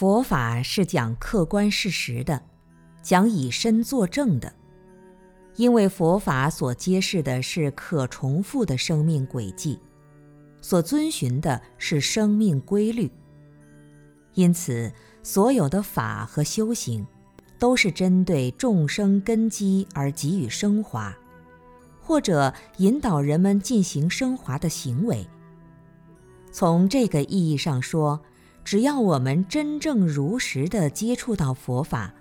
佛法是讲客观事实的讲以身作证的。因为佛法所揭示的是可重复的生命轨迹所遵循的是生命规律。因此，所有的法和修行，都是针对众生根基而给予升华，或者引导人们进行升华的行为。从这个意义上说，只要我们真正如实的接触到佛法，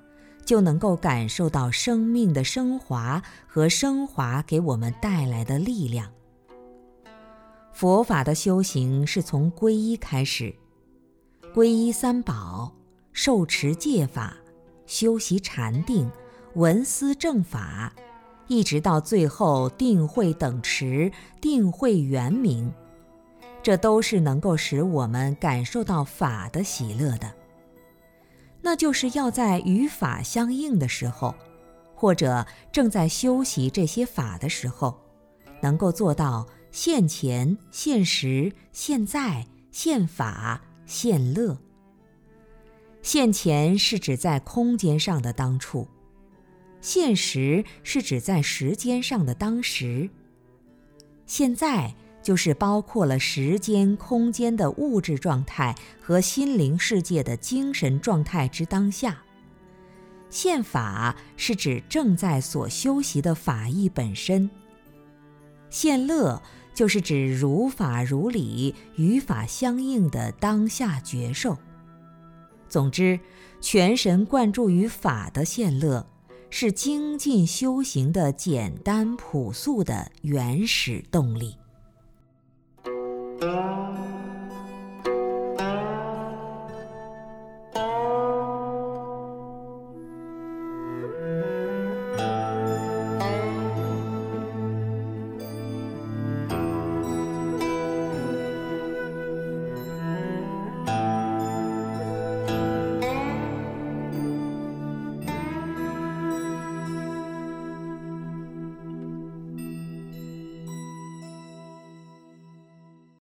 就能够感受到生命的升华和升华给我们带来的力量。佛法的修行是从皈依开始，皈依三宝，受持戒法，修习禅定，闻思正法，一直到最后定慧等持，定慧圆明，这都是能够使我们感受到法的喜乐的。那就是要在与法相应的时候，或者正在修习这些法的时候，能够做到现前、现实、现在、现法、现乐。现前是指在空间上的当处，现实是指在时间上的当时，现在。就是包括了时间、空间的物质状态和心灵世界的精神状态之当下。现法是指正在所修习的法义本身。现乐就是指如法如理、与法相应的当下觉受。总之，全神贯注于法的现乐，是精进修行的简单朴素的原始动力。